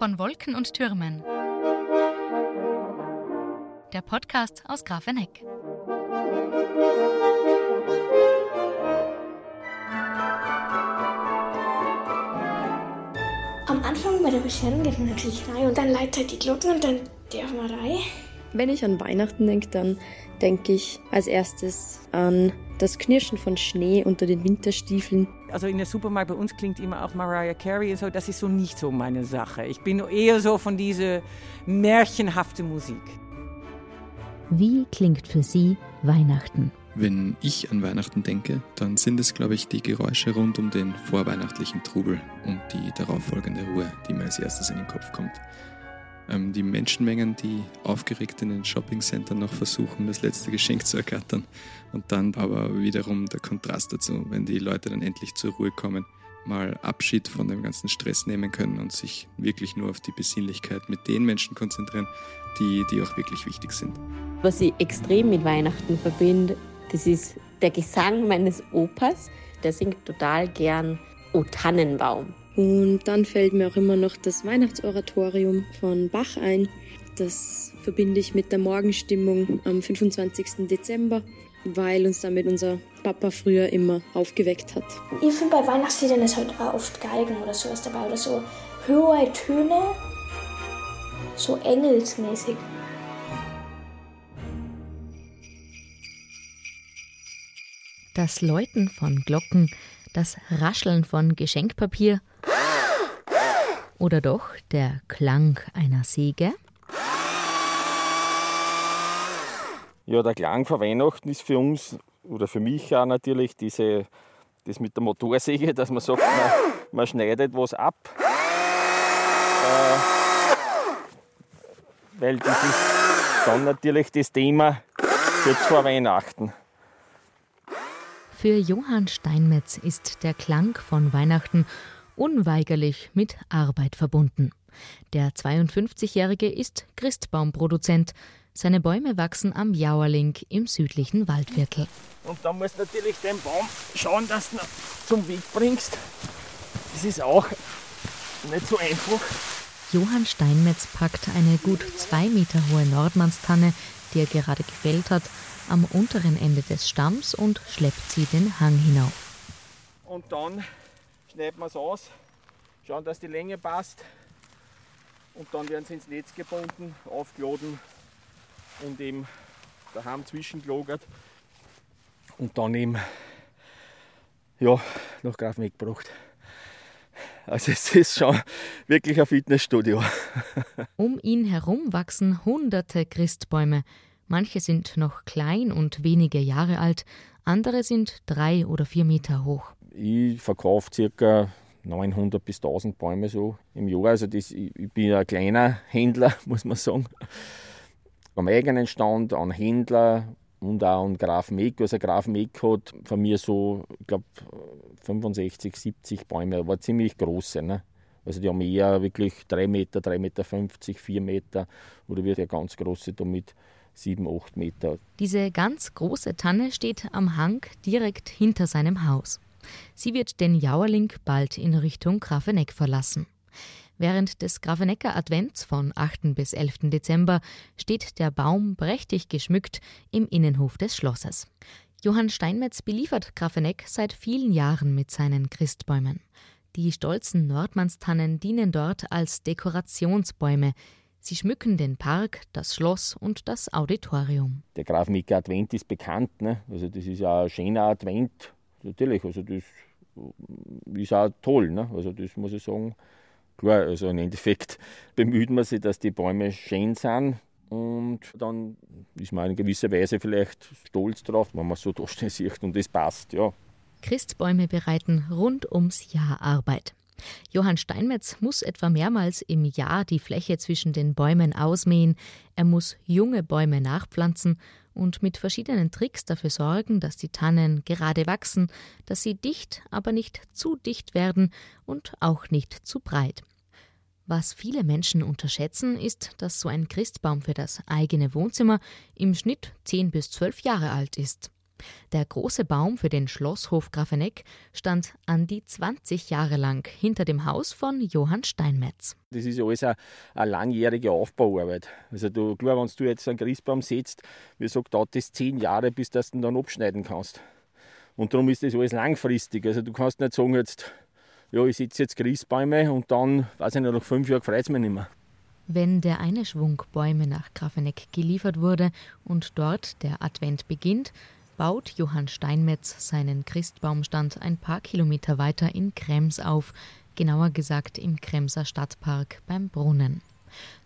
Von Wolken und Türmen. Der Podcast aus Grafeneck. Am Anfang bei der Bescherung geht man natürlich rein und dann leitet die Glocken und dann darf man rein. Wenn ich an Weihnachten denke, dann denke ich als erstes an das Knirschen von Schnee unter den Winterstiefeln. Also in der Supermarkt bei uns klingt immer auch Mariah Carey, so, das ist so nicht so meine Sache. Ich bin eher so von dieser märchenhaften Musik. Wie klingt für Sie Weihnachten? Wenn ich an Weihnachten denke, dann sind es, glaube ich, die Geräusche rund um den vorweihnachtlichen Trubel und die darauffolgende Ruhe, die mir als erstes in den Kopf kommt. Ähm, die Menschenmengen, die aufgeregt in den Shoppingcentern noch versuchen, das letzte Geschenk zu ergattern. Und dann aber wiederum der Kontrast dazu, wenn die Leute dann endlich zur Ruhe kommen, mal Abschied von dem ganzen Stress nehmen können und sich wirklich nur auf die Besinnlichkeit mit den Menschen konzentrieren, die, die auch wirklich wichtig sind. Was ich extrem mit Weihnachten verbinde, das ist der Gesang meines Opas. Der singt total gern O Tannenbaum. Und dann fällt mir auch immer noch das Weihnachtsoratorium von Bach ein. Das verbinde ich mit der Morgenstimmung am 25. Dezember, weil uns damit unser Papa früher immer aufgeweckt hat. Ich finde bei Weihnachtsliedern ist halt auch oft Geigen oder sowas dabei oder so hohe Töne, so engelsmäßig. Das Läuten von Glocken, das Rascheln von Geschenkpapier oder doch der Klang einer Säge? Ja, der Klang von Weihnachten ist für uns oder für mich auch natürlich diese, das mit der Motorsäge, dass man sagt, man, man schneidet was ab. Äh, weil das ist dann natürlich das Thema jetzt vor Weihnachten. Für Johann Steinmetz ist der Klang von Weihnachten unweigerlich mit Arbeit verbunden. Der 52-Jährige ist Christbaumproduzent. Seine Bäume wachsen am Jauerling im südlichen Waldviertel. Und da musst du natürlich den Baum schauen, dass du ihn zum Weg bringst. Das ist auch nicht so einfach. Johann Steinmetz packt eine gut zwei Meter hohe Nordmannstanne, die er gerade gefällt hat, am unteren Ende des Stamms und schleppt sie den Hang hinauf. Und dann schneiden wir es aus, schauen, dass die Länge passt. Und dann werden sie ins Netz gebunden, aufgeladen und eben daheim zwischengelagert. Und dann eben ja, nach Grafenegg gebracht. Also es ist schon wirklich ein Fitnessstudio. Um ihn herum wachsen hunderte Christbäume. Manche sind noch klein und wenige Jahre alt, andere sind drei oder vier Meter hoch. Ich verkaufe ca. 900 bis 1000 Bäume so im Jahr. Also das, ich, ich bin ein kleiner Händler, muss man sagen. Am eigenen Stand, an Händler und auch an Graf Meck. Also Graf Meck hat von mir so, ich glaube, 65, 70 Bäume, aber ziemlich große. Ne? Also die haben eher wirklich 3 Meter, 3,50 Meter, 4 Meter oder wird ja ganz große damit 7, 8 Meter. Diese ganz große Tanne steht am Hang direkt hinter seinem Haus. Sie wird den Jauerling bald in Richtung Grafeneck verlassen. Während des Grafenecker Advents von 8. bis 11. Dezember steht der Baum prächtig geschmückt im Innenhof des Schlosses. Johann Steinmetz beliefert Grafeneck seit vielen Jahren mit seinen Christbäumen. Die stolzen Nordmannstannen dienen dort als Dekorationsbäume. Sie schmücken den Park, das Schloss und das Auditorium. Der Grafenecker Advent ist bekannt. Ne? Also das ist ja ein schöner Advent. Natürlich, also das ist auch toll. Ne? Also das muss ich sagen. Klar, also im Endeffekt bemüht man sich, dass die Bäume schön sind. Und dann ist man in gewisser Weise vielleicht stolz drauf, wenn man so dastehen sieht und das passt, ja. Christbäume bereiten rund ums Jahr Arbeit. Johann Steinmetz muss etwa mehrmals im Jahr die Fläche zwischen den Bäumen ausmähen. Er muss junge Bäume nachpflanzen und mit verschiedenen Tricks dafür sorgen, dass die Tannen gerade wachsen, dass sie dicht, aber nicht zu dicht werden und auch nicht zu breit. Was viele Menschen unterschätzen, ist, dass so ein Christbaum für das eigene Wohnzimmer im Schnitt 10 bis 12 Jahre alt ist. Der große Baum für den Schlosshof Grafeneck stand an die 20 Jahre lang hinter dem Haus von Johann Steinmetz. Das ist ja alles eine, eine langjährige Aufbauarbeit. Also du, klar, wenn du jetzt einen Christbaum setzt, wie gesagt, dauert das zehn Jahre, bis du ihn dann abschneiden kannst. Und darum ist das alles langfristig. Also du kannst nicht sagen, jetzt, ja, ich setze jetzt Christbäume und dann, weiß ich nicht, nach fünf Jahren freut es mich nicht mehr. Wenn der eine Schwung Bäume nach Grafeneck geliefert wurde und dort der Advent beginnt, baut Johann Steinmetz seinen Christbaumstand ein paar Kilometer weiter in Krems auf, genauer gesagt im Kremser Stadtpark beim Brunnen.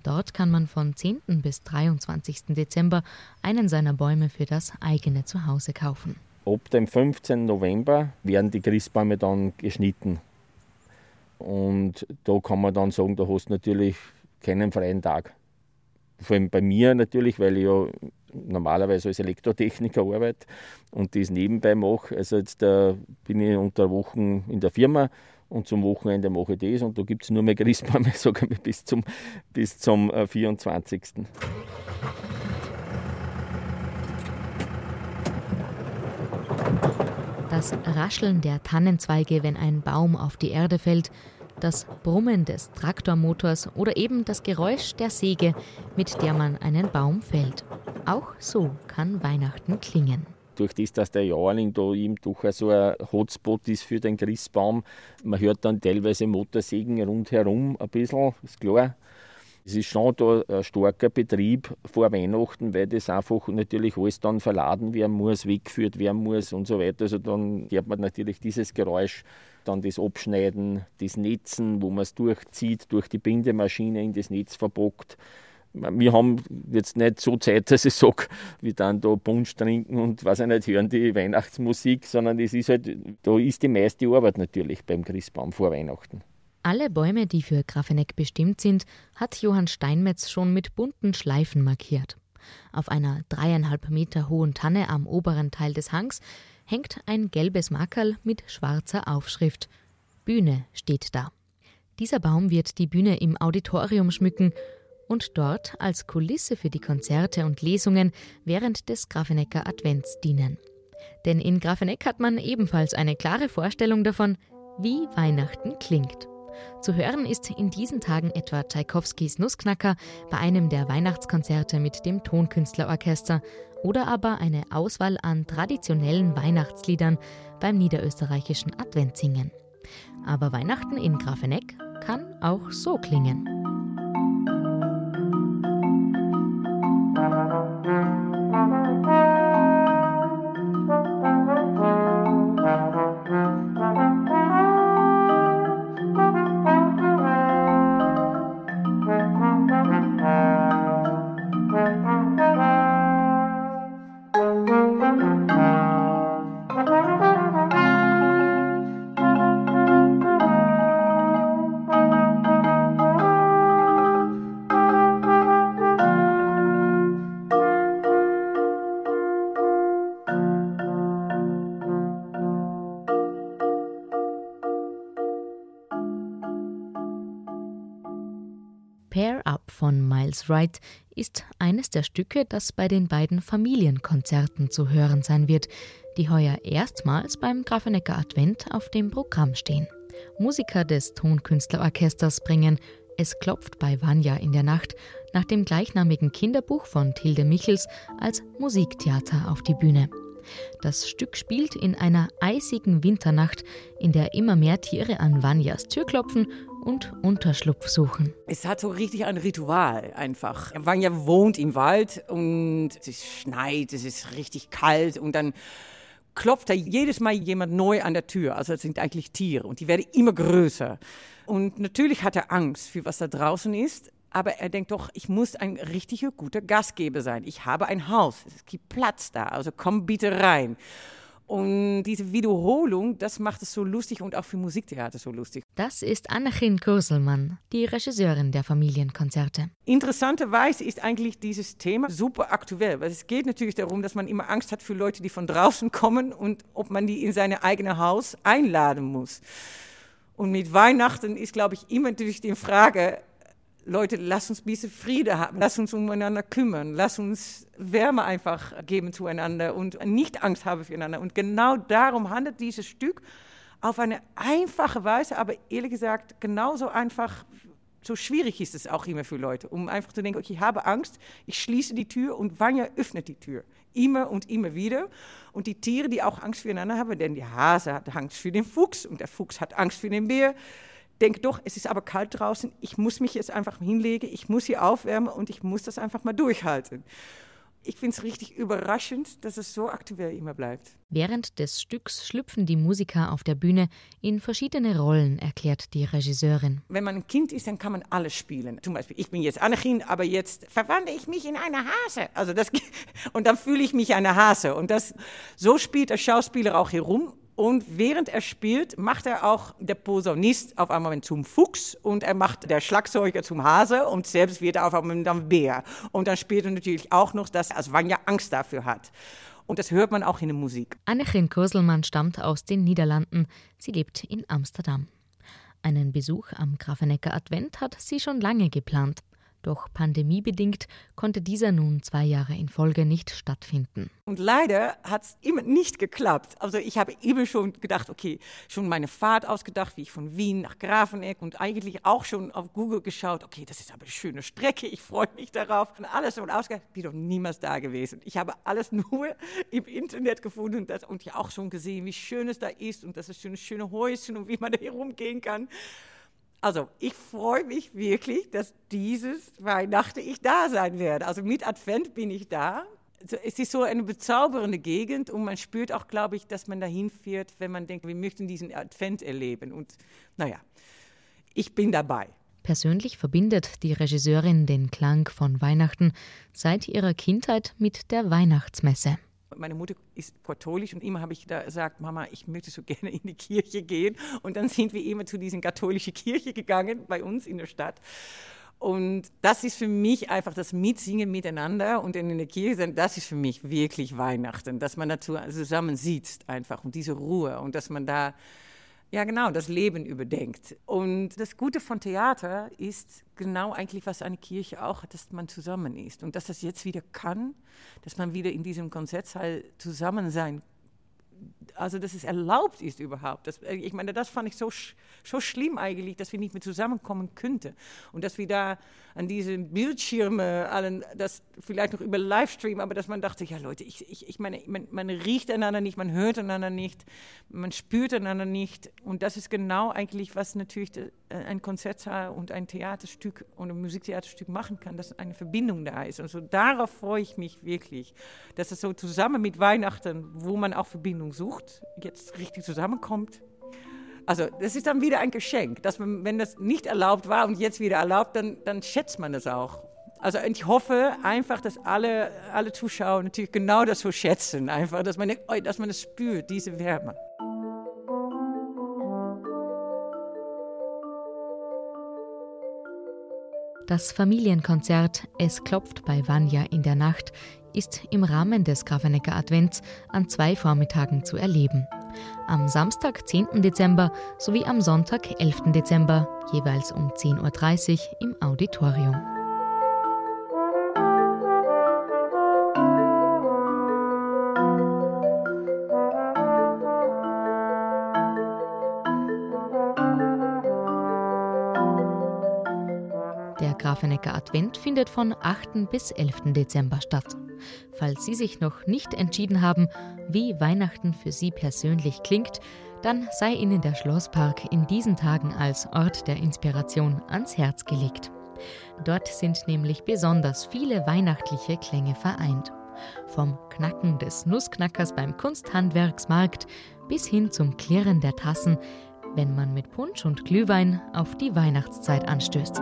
Dort kann man von 10. bis 23. Dezember einen seiner Bäume für das eigene Zuhause kaufen. Ab dem 15. November werden die Christbäume dann geschnitten. Und da kann man dann sagen, da hast du natürlich keinen freien Tag. Vor allem bei mir natürlich, weil ich ja normalerweise als Elektrotechniker arbeite und das nebenbei mache. Also jetzt äh, bin ich unter Wochen in der Firma und zum Wochenende mache ich das und da gibt es nur mehr Christbäume, sage ich bis zum, bis zum äh, 24. Das Rascheln der Tannenzweige, wenn ein Baum auf die Erde fällt, das Brummen des Traktormotors oder eben das Geräusch der Säge, mit der man einen Baum fällt. Auch so kann Weihnachten klingen durch das, dass der Jahrling da eben doch so ein Hotspot ist für den Christbaum. Man hört dann teilweise Motorsägen rundherum ein bisschen, ist klar. Es ist schon da ein starker Betrieb vor Weihnachten, weil das einfach natürlich alles dann verladen werden muss, weggeführt werden muss und so weiter. Also dann hört man natürlich dieses Geräusch dann das Abschneiden, das Netzen, wo man es durchzieht, durch die Bindemaschine in das Netz verbockt. Wir haben jetzt nicht so Zeit, dass ich sage, wir dann da Punsch trinken und was ich nicht, hören die Weihnachtsmusik, sondern es ist halt, da ist die meiste Arbeit natürlich beim Christbaum vor Weihnachten. Alle Bäume, die für Grafeneck bestimmt sind, hat Johann Steinmetz schon mit bunten Schleifen markiert. Auf einer dreieinhalb Meter hohen Tanne am oberen Teil des Hangs hängt ein gelbes Makerl mit schwarzer Aufschrift. Bühne steht da. Dieser Baum wird die Bühne im Auditorium schmücken und dort als Kulisse für die Konzerte und Lesungen während des Grafenecker Advents dienen. Denn in Grafeneck hat man ebenfalls eine klare Vorstellung davon, wie Weihnachten klingt. Zu hören ist in diesen Tagen etwa Tschaikowskis Nussknacker bei einem der Weihnachtskonzerte mit dem Tonkünstlerorchester oder aber eine Auswahl an traditionellen Weihnachtsliedern beim niederösterreichischen Adventsingen. Aber Weihnachten in Grafeneck kann auch so klingen. Miles Wright ist eines der Stücke, das bei den beiden Familienkonzerten zu hören sein wird, die heuer erstmals beim Grafenecker Advent auf dem Programm stehen. Musiker des Tonkünstlerorchesters bringen Es klopft bei Vanya in der Nacht nach dem gleichnamigen Kinderbuch von Tilde Michels als Musiktheater auf die Bühne. Das Stück spielt in einer eisigen Winternacht, in der immer mehr Tiere an Vanyas Tür klopfen und Unterschlupf suchen. Es hat so richtig ein Ritual einfach. Vanya wohnt im Wald und es schneit, es ist richtig kalt und dann klopft da jedes Mal jemand neu an der Tür. Also es sind eigentlich Tiere und die werden immer größer. Und natürlich hat er Angst für was da draußen ist, aber er denkt doch, ich muss ein richtiger guter Gastgeber sein. Ich habe ein Haus, es gibt Platz da, also komm bitte rein. Und diese Wiederholung, das macht es so lustig und auch für Musiktheater so lustig. Das ist Annachin Kurselmann, die Regisseurin der Familienkonzerte. Interessanterweise ist eigentlich dieses Thema super aktuell, weil es geht natürlich darum, dass man immer Angst hat für Leute, die von draußen kommen und ob man die in sein eigenes Haus einladen muss. Und mit Weihnachten ist, glaube ich, immer natürlich die Frage, Leute, lass uns ein bisschen Friede haben, lass uns umeinander kümmern, lass uns Wärme einfach geben zueinander und nicht Angst haben füreinander. Und genau darum handelt dieses Stück auf eine einfache Weise, aber ehrlich gesagt genauso einfach, so schwierig ist es auch immer für Leute, um einfach zu denken, okay, ich habe Angst, ich schließe die Tür und Vanya öffnet die Tür. Immer und immer wieder. Und die Tiere, die auch Angst füreinander haben, denn die Hase hat Angst für den Fuchs und der Fuchs hat Angst für den Bär denke doch, es ist aber kalt draußen, ich muss mich jetzt einfach hinlegen, ich muss hier aufwärmen und ich muss das einfach mal durchhalten. Ich finde es richtig überraschend, dass es so aktuell immer bleibt. Während des Stücks schlüpfen die Musiker auf der Bühne in verschiedene Rollen, erklärt die Regisseurin. Wenn man ein Kind ist, dann kann man alles spielen. Zum Beispiel, ich bin jetzt Annechin, aber jetzt verwandle ich mich in eine Hase. Also das, und dann fühle ich mich eine Hase. Und das, so spielt der Schauspieler auch hier rum und während er spielt, macht er auch der Posaunist auf einmal zum Fuchs und er macht der Schlagzeuger zum Hase und selbst wird er auf einmal dann Bär. Und dann spielt er natürlich auch noch, dass Aswanja Angst dafür hat. Und das hört man auch in der Musik. Annechin Kurselmann stammt aus den Niederlanden. Sie lebt in Amsterdam. Einen Besuch am Grafenecker Advent hat sie schon lange geplant. Doch pandemiebedingt konnte dieser nun zwei Jahre in Folge nicht stattfinden. Und leider hat es immer nicht geklappt. Also ich habe immer schon gedacht, okay, schon meine Fahrt ausgedacht, wie ich von Wien nach Grafeneck und eigentlich auch schon auf Google geschaut, okay, das ist aber eine schöne Strecke, ich freue mich darauf. Und alles schon ausgedacht, bin doch niemals da gewesen. Ich habe alles nur im Internet gefunden und, und ja auch schon gesehen, wie schön es da ist und dass es schöne, schöne Häuschen und wie man da herumgehen kann. Also ich freue mich wirklich, dass dieses Weihnachten ich da sein werde. Also mit Advent bin ich da. Es ist so eine bezaubernde Gegend und man spürt auch, glaube ich, dass man dahin fährt, wenn man denkt, wir möchten diesen Advent erleben. Und naja, ich bin dabei. Persönlich verbindet die Regisseurin den Klang von Weihnachten seit ihrer Kindheit mit der Weihnachtsmesse. Meine Mutter ist katholisch und immer habe ich da gesagt, Mama, ich möchte so gerne in die Kirche gehen. Und dann sind wir immer zu dieser katholischen Kirche gegangen bei uns in der Stadt. Und das ist für mich einfach das Mitsingen miteinander und in der Kirche sein, das ist für mich wirklich Weihnachten, dass man dazu zusammen sitzt einfach und diese Ruhe und dass man da ja, genau, das Leben überdenkt. Und das Gute von Theater ist genau eigentlich, was eine Kirche auch hat, dass man zusammen ist. Und dass das jetzt wieder kann, dass man wieder in diesem Konzertsaal zusammen sein kann also dass es erlaubt ist überhaupt. Das, äh, ich meine, das fand ich so, so schlimm eigentlich, dass wir nicht mehr zusammenkommen könnten. Und dass wir da an diesen Bildschirmen, allen, das vielleicht noch über Livestream, aber dass man dachte, ja Leute, ich, ich, ich meine, man, man riecht einander nicht, man hört einander nicht, man spürt einander nicht. Und das ist genau eigentlich, was natürlich äh, ein Konzertsaal und ein Theaterstück und ein Musiktheaterstück machen kann, dass eine Verbindung da ist. Und so darauf freue ich mich wirklich, dass es so zusammen mit Weihnachten, wo man auch Verbindung sucht, jetzt richtig zusammenkommt. Also das ist dann wieder ein Geschenk, dass man, wenn das nicht erlaubt war und jetzt wieder erlaubt, dann, dann schätzt man das auch. Also ich hoffe einfach, dass alle, alle Zuschauer natürlich genau das so schätzen, einfach, dass man, dass man das spürt, diese Wärme. Das Familienkonzert Es klopft bei Vanya in der Nacht ist im Rahmen des Grafenecker Advents an zwei Vormittagen zu erleben. Am Samstag, 10. Dezember sowie am Sonntag, 11. Dezember, jeweils um 10.30 Uhr im Auditorium. Grafenecker Advent findet von 8. bis 11. Dezember statt. Falls Sie sich noch nicht entschieden haben, wie Weihnachten für Sie persönlich klingt, dann sei Ihnen der Schlosspark in diesen Tagen als Ort der Inspiration ans Herz gelegt. Dort sind nämlich besonders viele weihnachtliche Klänge vereint. Vom Knacken des Nussknackers beim Kunsthandwerksmarkt bis hin zum Klirren der Tassen, wenn man mit Punsch und Glühwein auf die Weihnachtszeit anstößt.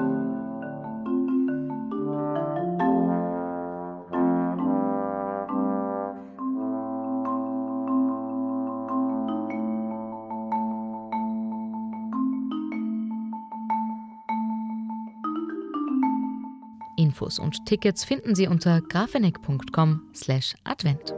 Infos und Tickets finden Sie unter grafeneck.com/advent.